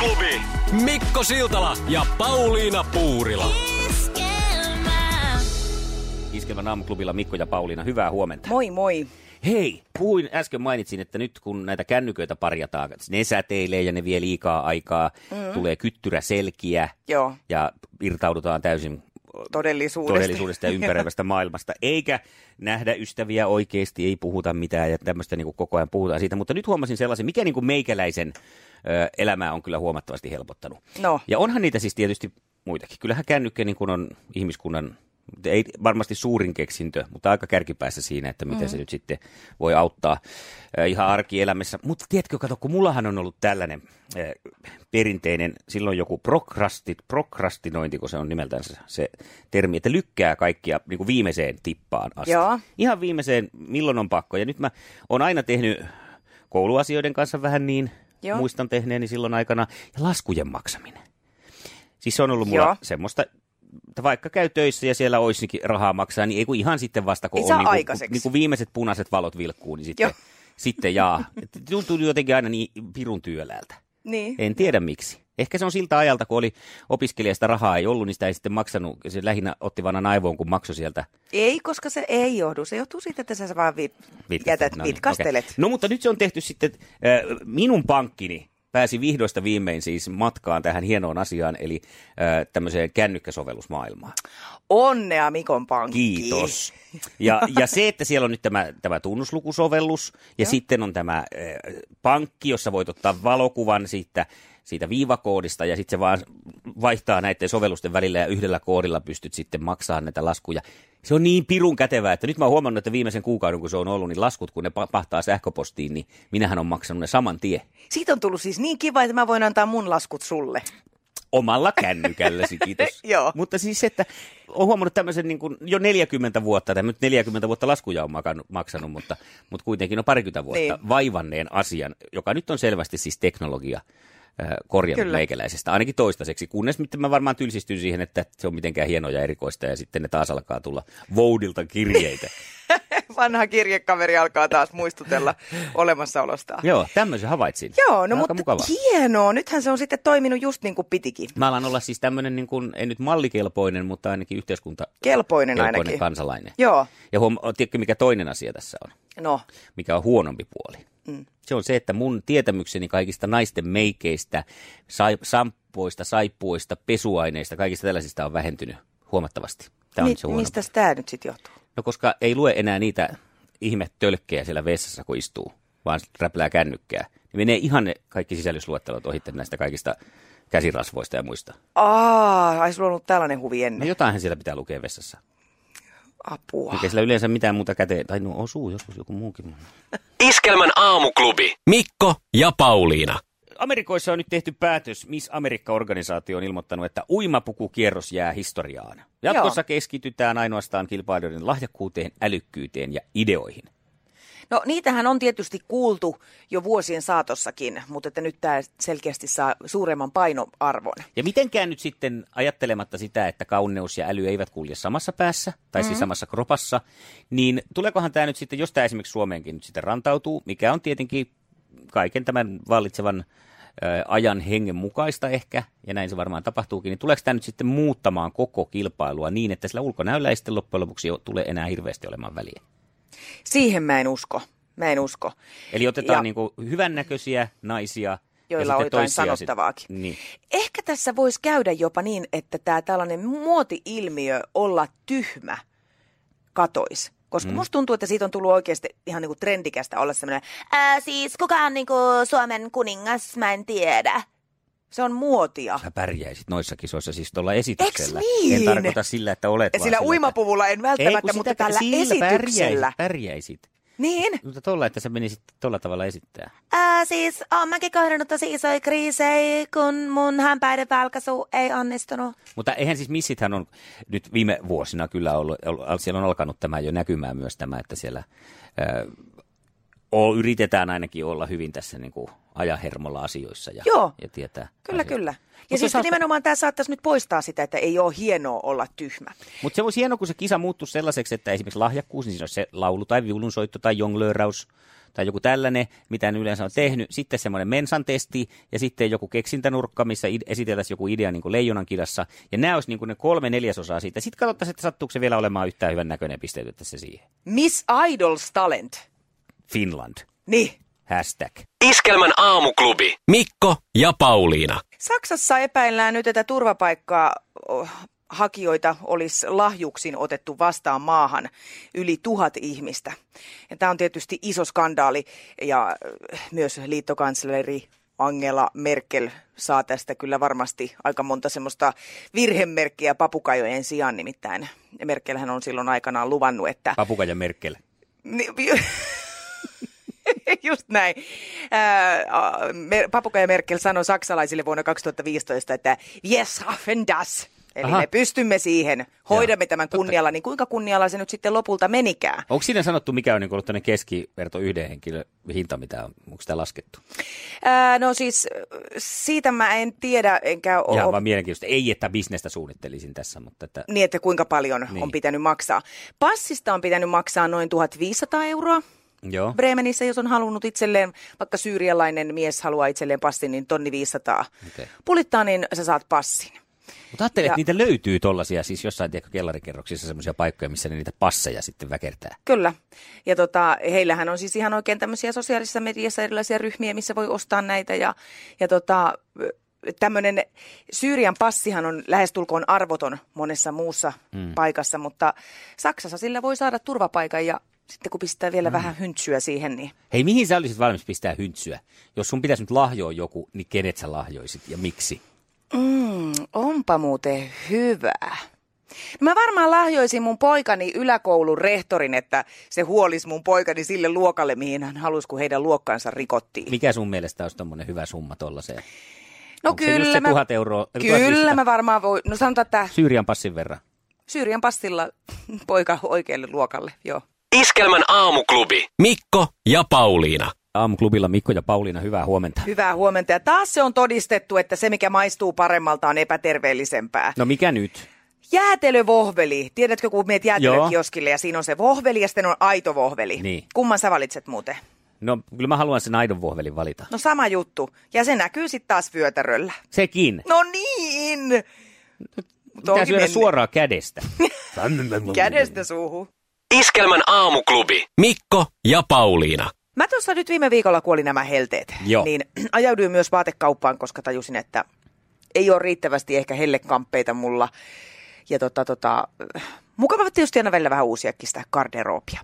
aamuklubi. Mikko Siltala ja Pauliina Puurila. Iskelmän aamuklubilla Mikko ja Pauliina, hyvää huomenta. Moi moi. Hei, puhuin äsken mainitsin, että nyt kun näitä kännyköitä parjataan, ne säteilee ja ne vie liikaa aikaa, mm. tulee kyttyrä selkiä Joo, ja irtaudutaan täysin todellisuudesta. todellisuudesta ja ympäröivästä maailmasta, eikä nähdä ystäviä oikeasti, ei puhuta mitään ja tämmöistä niin koko ajan puhutaan siitä. Mutta nyt huomasin sellaisen, mikä niin kuin meikäläisen elämää on kyllä huomattavasti helpottanut. No. Ja onhan niitä siis tietysti muitakin. Kyllähän kännykkä niin kuin on ihmiskunnan, ei varmasti suurin keksintö, mutta aika kärkipäässä siinä, että miten mm. se nyt sitten voi auttaa ihan arkielämässä. Mutta tiedätkö, kato, kun mullahan on ollut tällainen perinteinen, silloin joku prokrastit, prokrastinointi, kun se on nimeltään se, se termi, että lykkää kaikkia niin kuin viimeiseen tippaan asti. Joo. Ihan viimeiseen, milloin on pakko. Ja nyt mä oon aina tehnyt kouluasioiden kanssa vähän niin, Joo. muistan tehneeni silloin aikana, ja laskujen maksaminen. Siis se on ollut mulla Joo. semmoista, että vaikka käy töissä ja siellä olisikin rahaa maksaa, niin ei kun ihan sitten vasta, kun Ei on niin kuin, niin kuin viimeiset punaiset valot vilkkuu, niin sitten, Joo. sitten jaa. Tuntuu jotenkin aina niin pirun työläältä. Niin. En tiedä miksi. Ehkä se on siltä ajalta, kun oli opiskelijasta rahaa ei ollut, niin sitä ei sitten maksanut. Se lähinnä otti vanhan aivoon, kun maksoi sieltä Ei, koska se ei johdu. Se johtuu siitä, että sä vaan vi- jätät, No niin, vitkastelet. okei. No mutta nyt se on tehty sitten, äh, minun pankkini pääsi vihdoista viimein siis matkaan tähän hienoon asiaan, eli äh, tämmöiseen kännykkäsovellusmaailmaan. Onnea Mikon pankki. Kiitos. Ja, ja se, että siellä on nyt tämä, tämä tunnuslukusovellus ja Joo. sitten on tämä äh, pankki, jossa voit ottaa valokuvan siitä, siitä viivakoodista ja sitten se vaan vaihtaa näiden sovellusten välillä ja yhdellä koodilla pystyt sitten maksamaan näitä laskuja. Se on niin pirun kätevää, että nyt mä oon huomannut, että viimeisen kuukauden kun se on ollut, niin laskut kun ne pa- pahtaa sähköpostiin, niin minähän on maksanut ne saman tien. Siitä on tullut siis niin kiva, että mä voin antaa mun laskut sulle. Omalla kännykälläsi, kiitos. Joo. Mutta siis että olen huomannut tämmöisen niin kuin jo 40 vuotta, tai nyt 40 vuotta laskuja on makannut, maksanut, mutta, mutta kuitenkin on parikymmentä vuotta Niin. vaivanneen asian, joka nyt on selvästi siis teknologia korjannut Kyllä. meikäläisestä, ainakin toistaiseksi, kunnes nyt mä varmaan tylsistyn siihen, että se on mitenkään hienoa ja erikoista, ja sitten ne taas alkaa tulla Voudilta kirjeitä. Vanha kirjekaveri alkaa taas muistutella olemassaolostaan. Joo, tämmöisen havaitsin. Joo, no mutta mukavaa. hienoa. Nythän se on sitten toiminut just niin kuin pitikin. Mä alan olla siis tämmöinen, niin kuin, ei nyt mallikelpoinen, mutta ainakin yhteiskunta Kelpoinen kelpoinen ainakin. kansalainen. Joo, Ja huom- tiedätkö, mikä toinen asia tässä on? no. Mikä on huonompi puoli? Mm. Se on se, että mun tietämykseni kaikista naisten meikeistä, sai- samppoista, saippuista, pesuaineista, kaikista tällaisista on vähentynyt huomattavasti. Tämä on Mi- se mistä tämä nyt sitten johtuu? No koska ei lue enää niitä ihmetölkkejä siellä vessassa, kun istuu, vaan räplää kännykkää. Niin menee ihan ne kaikki sisällysluettelot ohitte näistä kaikista käsirasvoista ja muista. Aa, ai sulla on ollut tällainen huvi No ennen. jotainhan siellä pitää lukea vessassa. Apua. Eikä sillä yleensä mitään muuta käteen, tai no osuu joskus joku muukin. Iskelmän aamuklubi. Mikko ja Pauliina. Amerikoissa on nyt tehty päätös, Miss Amerikka-organisaatio on ilmoittanut, että uimapukukierros jää historiaan. Jatkossa Joo. keskitytään ainoastaan kilpailijoiden lahjakkuuteen, älykkyyteen ja ideoihin. No niitähän on tietysti kuultu jo vuosien saatossakin, mutta että nyt tämä selkeästi saa suuremman painoarvon. Ja mitenkään nyt sitten ajattelematta sitä, että kauneus ja äly eivät kulje samassa päässä, tai siis samassa kropassa, niin tuleekohan tämä nyt sitten, jos tämä esimerkiksi Suomeenkin nyt sitten rantautuu, mikä on tietenkin kaiken tämän vallitsevan ajan hengen mukaista ehkä, ja näin se varmaan tapahtuukin, niin tuleeko tämä nyt sitten muuttamaan koko kilpailua niin, että sillä ulkonäöllä ei sitten loppujen lopuksi tule enää hirveästi olemaan väliä? Siihen mä en usko. Mä en usko. Eli otetaan Ja- niin kuin hyvännäköisiä naisia. Joilla on jotain toisia sit- sanottavaakin. Niin. Ehkä tässä voisi käydä jopa niin, että tämä tällainen muoti-ilmiö olla tyhmä katois. Koska mm. musta tuntuu, että siitä on tullut oikeasti ihan niinku trendikästä olla semmoinen, ää, siis kuka on niinku Suomen kuningas, mä en tiedä. Se on muotia. Sä pärjäisit noissa kisoissa siis tuolla esityksellä. Eiks niin? En tarkoita sillä, että olet. Sillä että- uimapuvulla en Ei, välttämättä, kun mutta tällä sillä esityksellä. Pärjäisit, pärjäisit. Niin. Mutta tuolla, että se menisit tuolla tavalla esittää. Ää, siis on mäkin kohdannut tosi isoja kriisejä, kun mun hämpäiden välkäsu ei onnistunut. Mutta eihän siis missithän on nyt viime vuosina kyllä ollut, ollut siellä on alkanut tämä jo näkymään myös tämä, että siellä ää, o, yritetään ainakin olla hyvin tässä niin kuin ajahermolla asioissa ja, Joo. ja tietää. Kyllä, asioita. kyllä. Ja Mutta siis hauska- nimenomaan tämä saattaisi nyt poistaa sitä, että ei ole hienoa olla tyhmä. Mutta se voisi hienoa, kun se kisa muuttuisi sellaiseksi, että esimerkiksi lahjakkuus, niin siinä olisi se laulu tai viulunsoitto tai jonglööraus tai joku tällainen, mitä ne yleensä on tehnyt. Sitten semmoinen mensan testi ja sitten joku keksintänurkka, missä esiteltäisiin joku idea niin kuin leijonan kidassa. Ja nämä olisi niin kuin ne kolme neljäsosaa siitä. Sitten katsottaisiin, että sattuuko se vielä olemaan yhtään hyvän näköinen pistetty se siihen. Miss Idols Talent. Finland. Niin. Hashtag. Iskelmän aamuklubi. Mikko ja Pauliina. Saksassa epäillään nyt, että turvapaikkaa hakijoita olisi lahjuksin otettu vastaan maahan yli tuhat ihmistä. Ja tämä on tietysti iso skandaali ja myös liittokansleri Angela Merkel saa tästä kyllä varmasti aika monta semmoista virhemerkkiä papukajojen sijaan. Nimittäin Merkelhän on silloin aikanaan luvannut, että Papukaja Merkel. Just näin. Ää, Mer- Papukaja Merkel sanoi saksalaisille vuonna 2015, että yes, schaffen das. Eli Aha. me pystymme siihen, hoidamme Joo, tämän totta. kunnialla, niin kuinka kunnialla se nyt sitten lopulta menikään? Onko siinä sanottu, mikä on niin ollut tämmöinen keskiverto yhden henkilön hinta, mitä on, onko sitä laskettu? Ää, no siis siitä mä en tiedä, enkä Ihan ole vaan mielenkiintoista. Ei, että bisnestä suunnittelisin tässä, mutta että niin, että kuinka paljon Niin. on pitänyt maksaa. Passista on pitänyt maksaa noin 1500 euroa. Joo. Bremenissä, jos on halunnut itselleen, vaikka syyrialainen mies haluaa itselleen passin, niin tonni 500 Okei. pulittaa, niin sä saat passin. Mutta ajattelin, Ja- että niitä löytyy tollasia, siis jossain tiedätkö, kellarikerroksissa semmoisia paikkoja, missä ne niitä passeja sitten väkertää. Kyllä. Ja tota, heillähän on siis ihan oikein tämmöisiä sosiaalisessa mediassa erilaisia ryhmiä, missä voi ostaa näitä. Ja, ja tota, tämmöinen Syyrian passihan on lähestulkoon arvoton monessa muussa mm. paikassa, mutta Saksassa sillä voi saada turvapaikan ja sitten kun pistää vielä mm. vähän hyntsyä siihen, niin Hei, mihin sä olisit valmis pistää hyntsyä? Jos sun pitäisi nyt lahjoa joku, niin kenet sä lahjoisit ja miksi? Mm, onpa muuten hyvä. No mä varmaan lahjoisin mun poikani yläkoulun rehtorin, että se huolisi mun poikani sille luokalle, mihin hän halusi, kun heidän luokkansa rikottiin. Mikä sun mielestä olisi tommonen hyvä summa tollaseen? No Onko se just se mä, 1000 euroa? Kyllä 1500? mä varmaan voin. No sanotaan, että Syyrian passin verran. Syyrian passilla poika oikealle luokalle, joo. Iskelmän aamuklubi. Mikko ja Pauliina. Aamuklubilla Mikko ja Pauliina, hyvää huomenta. Hyvää huomenta. Ja taas se on todistettu, että se mikä maistuu paremmalta on epäterveellisempää. No mikä nyt? Jäätelövohveli. Tiedätkö, kun meet jäätelökioskille ja siinä on se vohveli ja sitten on aito vohveli. Niin. Kumman sä valitset muuten? No kyllä mä haluan sen aidon vohvelin valita. No sama juttu. Ja se näkyy sitten taas vyötäröllä. Sekin. No niin! Mut Pitää syödä mennyt. suoraan kädestä. Kädestä suuhun. Iskelmän aamuklubi. Mikko ja Pauliina. Mä tuossa nyt viime viikolla, kun oli nämä helteet, Joo. niin ajauduin myös vaatekauppaan, koska tajusin, että ei ole riittävästi ehkä hellekamppeita mulla. Ja tota, tota, mukava tietysti aina välillä vähän uusiakin sitä garderoobia.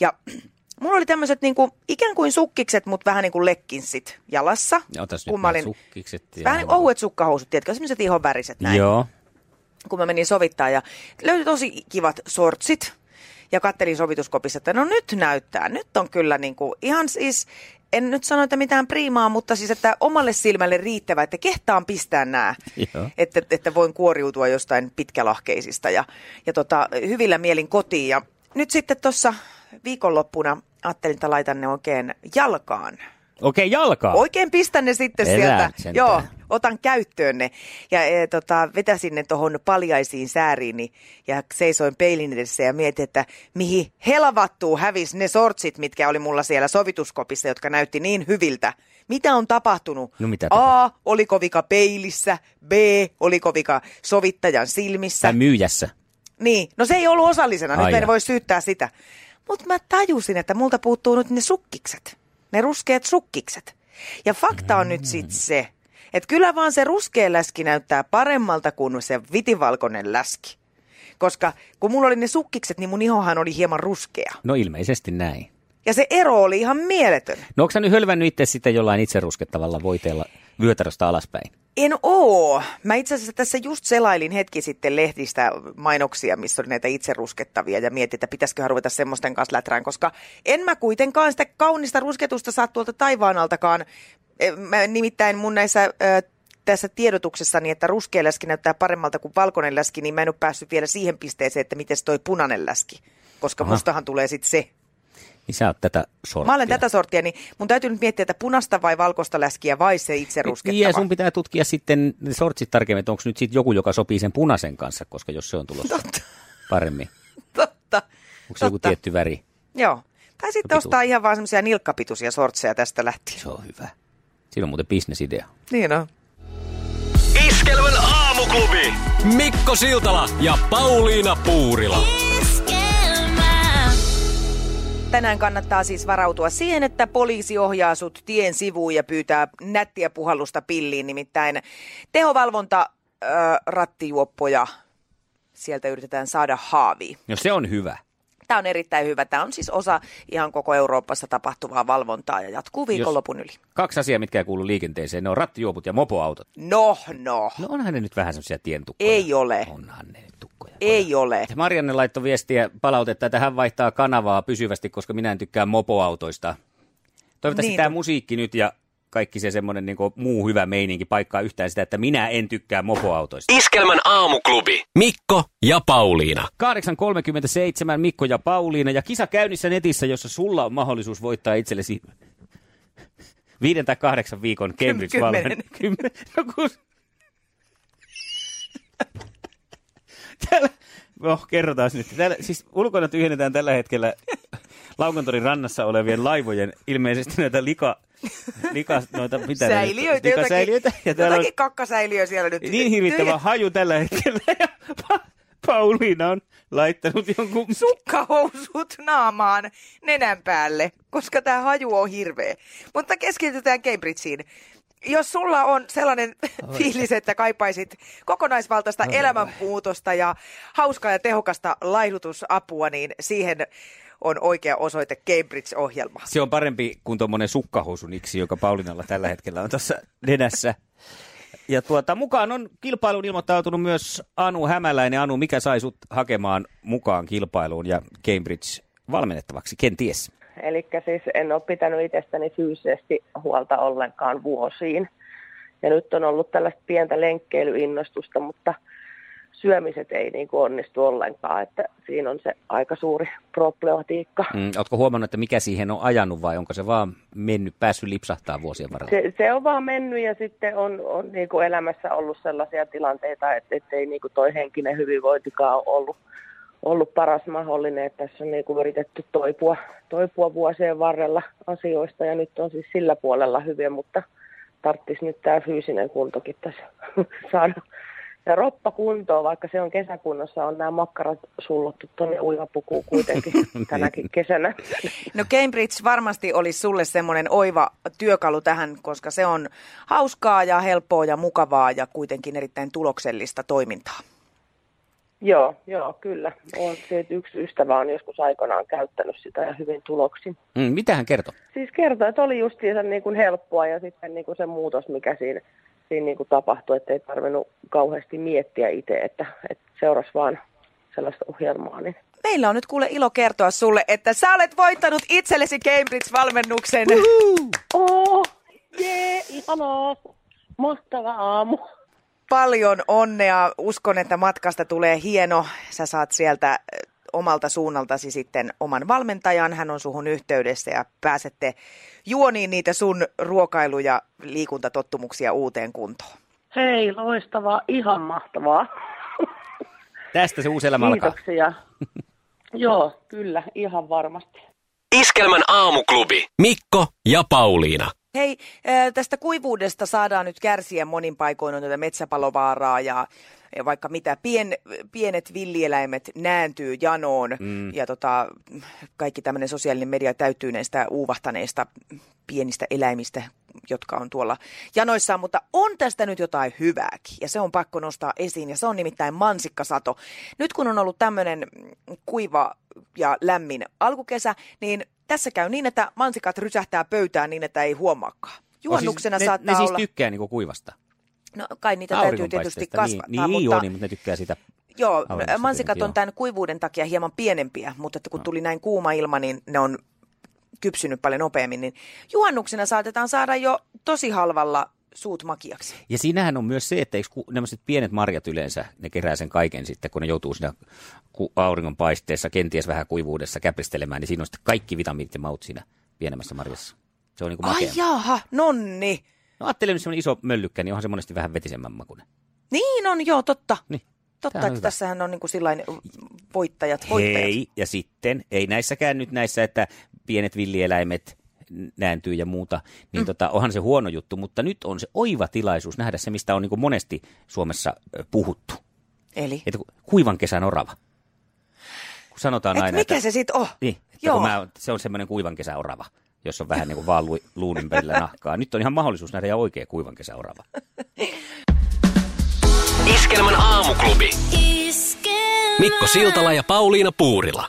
Ja mulla oli tämmöiset niinku, ikään kuin sukkikset, mutta vähän niin kuin lekkinsit jalassa. Ja nyt kun mä olin, sukkikset. ja- vähän niin ohuet sukkahousut, tiedätkö, semmoiset ihon väriset näin Joo. kun mä menin sovittaa ja löytyi tosi kivat sortsit. Ja kattelin sovituskopissa, että no nyt näyttää. Nyt on kyllä niin kuin ihan siis, en nyt sano, että mitään priimaa, mutta siis, että omalle silmälle riittävä, että kehtaan pistää nämä. Että, että voin kuoriutua jostain pitkälahkeisista ja, ja tota, hyvillä mielin kotiin. Ja nyt sitten tuossa viikonloppuna ajattelin, että laitan ne oikein jalkaan. Okei, jalkaa. Oikein pistän ne sitten Elää sieltä. sentään. Joo, otan käyttöön ne. Ja e, tota, vetäsin ne tuohon paljaisiin sääriini ja seisoin peilin edessä ja mietin, että mihin helvattuu hävis ne sortsit, mitkä oli mulla siellä sovituskopissa, jotka näytti niin hyviltä. Mitä on tapahtunut? No mitä A, oliko vika peilissä? B, oliko vika sovittajan silmissä? Tai myyjässä. Niin, no se ei ollut osallisena, nyt Ai mä en voi syyttää sitä. Mutta mä tajusin, että multa puuttuu nyt ne sukkikset, ne ruskeat sukkikset. Ja fakta on nyt sit se, että kyllä vaan se ruskea läski näyttää paremmalta kuin se vitivalkoinen läski. Koska kun mulla oli ne sukkikset, niin mun ihohan oli hieman ruskea. No ilmeisesti näin. Ja se ero oli ihan mieletön. No onko sä nyt hölvännyt itse sitten jollain itse ruskettavalla voiteella vyötäröstä alaspäin? En oo. Mä itse asiassa tässä just selailin hetki sitten lehdistä mainoksia, missä oli näitä itse ruskettavia ja mietin, että pitäisikö ruveta semmoisten kanssa läträän, koska en mä kuitenkaan sitä kaunista rusketusta saa tuolta taivaan altakaan. Eh, Mä nimittäin mun näissä ö, tässä tiedotuksessani, että ruskea läski näyttää paremmalta kuin valkoinen läski, niin mä en ole päässyt vielä siihen pisteeseen, että miten toi punainen läski. Koska Aha. mustahan tulee sitten se. Niin sä oot tätä sorttia. Mä olen tätä sorttia, niin mun täytyy nyt miettiä, että punasta vai valkoista läskiä vai se itse ruskettava. Niin, ja sun pitää tutkia sitten ne sortsit tarkemmin, että onko nyt sitten joku, joka sopii sen punaisen kanssa, koska jos se on tulossa Totta. paremmin. Totta. Onko se joku tietty väri? Joo. Tai sitten ostaa ihan vaan semmoisia nilkkapituisia sortseja tästä lähtien. Se on hyvä. Siinä on muuten bisnesidea. Niin on. Iskelmän aamuklubi. Mikko Siltala ja Pauliina Puurila. Tänään kannattaa siis varautua siihen, että poliisi ohjaa sut tien sivuun ja pyytää nättiä puhallusta pilliin. Nimittäin tehovalvonta, ö, rattijuoppoja, sieltä yritetään saada haaviin. No se on hyvä. Tämä on erittäin hyvä. Tämä on siis osa ihan koko Euroopassa tapahtuvaa valvontaa ja jatkuu viikonlopun yli. Kaksi asiaa, mitkä ei kuulu liikenteeseen, ne on rattijuoput ja mopoautot. No, no. No onhan ne nyt vähän semmoisia tientukkoja. Ei ole. Onhan ne nyt. Ei ole. Marianne laittoi viestiä palautetta, että hän vaihtaa kanavaa pysyvästi, koska minä en tykkää mopoautoista. Toivottavasti Niin. tämä musiikki nyt ja kaikki se semmoinen niin muu hyvä meininki paikkaa yhtään sitä, että minä en tykkää mopoautoista. Iskelmän aamuklubi. Mikko ja Pauliina. 8.37 Mikko ja Pauliina ja kisa käynnissä netissä, jossa sulla on mahdollisuus voittaa itsellesi viiden tai kahdeksan viikon cambridge Kymmenen. Kymmen. No kun... Täällä... No, kerrotaan nyt. Täällä, siis ulkona tyhjennetään tällä hetkellä Laukontorin rannassa olevien laivojen ilmeisesti näitä lika, lika noita, mitä Säiliöitä, likasäiliöitä. jotakin, Ja täällä on jotakin kakkasäiliö siellä nyt. niin hirvittävä Tyhjä- haju tällä hetkellä. Ja pa- Pauliina on laittanut jonkun... sukkahousut naamaan nenän päälle, koska tämä haju on hirveä. Mutta keskitytään Cambridgeen. Jos sulla on sellainen fiilis, että kaipaisit kokonaisvaltaista elämänmuutosta ja hauskaa ja tehokasta laihdutusapua, niin siihen on oikea osoite Cambridge-ohjelma. Se on parempi kuin tuommoinen sukkahousuniksi, joka Paulinalla tällä hetkellä on tuossa nenässä. Ja tuota, mukaan on kilpailuun ilmoittautunut myös Anu Hämäläinen. Anu, mikä sai sut hakemaan mukaan kilpailuun ja Cambridge valmennettavaksi, kenties? Eli siis en ole pitänyt itsestäni fyysisesti huolta ollenkaan vuosiin. Ja nyt on ollut tällaista pientä lenkkeilyinnostusta, mutta syömiset ei niin kuin onnistu ollenkaan. Että siinä on se aika suuri problematiikka. Mm, ootko huomannut, että mikä siihen on ajanut vai onko se vaan mennyt, päässyt lipsahtaa vuosien varrella? Se, se on vaan mennyt ja sitten on, on niin kuin elämässä ollut sellaisia tilanteita, että ettei niin kuin toi henkinen hyvinvointikaan ole ollut, ollut paras mahdollinen. Että tässä on niin kuin yritetty toipua, toipua vuosien varrella asioista ja nyt on siis sillä puolella hyviä, mutta tarvitsisi nyt tämä fyysinen kuntokin tässä saada. Ja roppa kuntoon, vaikka se on kesäkunnossa, on nämä makkarat sullottu tuonne uimapukuun kuitenkin tänäkin kesänä. No Cambridge varmasti olisi sulle semmoinen oiva työkalu tähän, koska se on hauskaa ja helppoa ja mukavaa ja kuitenkin erittäin tuloksellista toimintaa. Joo, joo, kyllä. On, se, että yksi ystävä on joskus aikanaan käyttänyt sitä ja hyvin tuloksin. Mm, mitä hän kertoi? Siis kertoi, että oli justiinsa niin kuin helppoa ja sitten niin kuin se muutos, mikä siinä, siinä niin kuin tapahtui, että ei tarvinnut kauheasti miettiä itse, että, että seurasi vaan sellaista ohjelmaa. Niin. Meillä on nyt kuule ilo kertoa sulle, että sä olet voittanut itsellesi Cambridge-valmennuksen. Oh, jee, ihanaa. Mahtava aamu. Paljon onnea. Uskon, että matkasta tulee hieno. Sä saat sieltä omalta suunnaltasi sitten oman valmentajan. Hän on suhun yhteydessä ja pääsette juoniin niitä sun ruokailu- ja liikuntatottumuksia uuteen kuntoon. Hei, loistavaa, ihan mahtavaa. Tästä se uusi elämä alkaa. Kiitoksia. Joo, kyllä, ihan varmasti. Iskelmän aamuklubi. Mikko ja Pauliina. Hei, ö, tästä kuivuudesta saadaan nyt kärsiä monin paikoin on tätä metsäpalovaaraa ja vaikka mitä. Pien, pienet villieläimet nääntyy janoon mm. ja tota, kaikki tämmöinen sosiaalinen media täyttyy näistä uuvahtaneista pienistä eläimistä, jotka on tuolla janoissaan, mutta on tästä nyt jotain hyvääkin ja se on pakko nostaa esiin ja se on nimittäin mansikkasato. Nyt kun on ollut tämmöinen kuiva ja lämmin alkukesä, niin tässä käy niin, että mansikat rysähtää pöytään niin, että ei huomaakaan. Juhannuksena no siis saattaa ne, ne siis olla... tykkää niinku kuivasta. No kai niitä täytyy tietysti Auringonpaisteesta, kasvattaa, niin, niin, mutta... joo, niin, mutta ne tykkää sitä. Joo, mansikat on tämän kuivuuden takia hieman pienempiä, mutta että kun tuli näin kuuma ilma, niin ne on kypsynyt paljon nopeammin. Niin juhannuksena saatetaan saada jo tosi halvalla suut makiaksi. Ja siinähän on myös se, että eikö nämä pienet marjat yleensä, ne kerää sen kaiken sitten, kun ne joutuu siinä ku- auringonpaisteessa, kenties vähän kuivuudessa käpristelemään, niin siinä on sitten kaikki vitamiinit ja maut siinä pienemmässä marjassa. Se on niin kuin Ai jaha, nonni. No ajattelin, että iso möllykkä, niin onhan se monesti vähän vetisemmän makuinen. Niin on, joo, totta. Niin. Totta, on että hyvä. tässähän on niin kuin sillain voittajat, voittajat. Hei, ja sitten, ei näissäkään nyt näissä, että pienet villieläimet nääntyy ja muuta, niin mm. tota, onhan se huono juttu, mutta nyt on se oiva tilaisuus nähdä se, mistä on niin kuin monesti Suomessa puhuttu. Eli, Että ku- kuivan kesän orava. Kun sanotaan et aina, mikä että, se sitten on? niin, että Joo. kun mä, se on semmoinen kuivan kesän orava, jos on vähän niin kuin vaan lu, luun ympärillä nahkaa. Nyt on ihan mahdollisuus nähdä ihan oikea kuivan kesän orava. Iskelmän aamuklubi. Mikko Siltala ja Pauliina Puurila.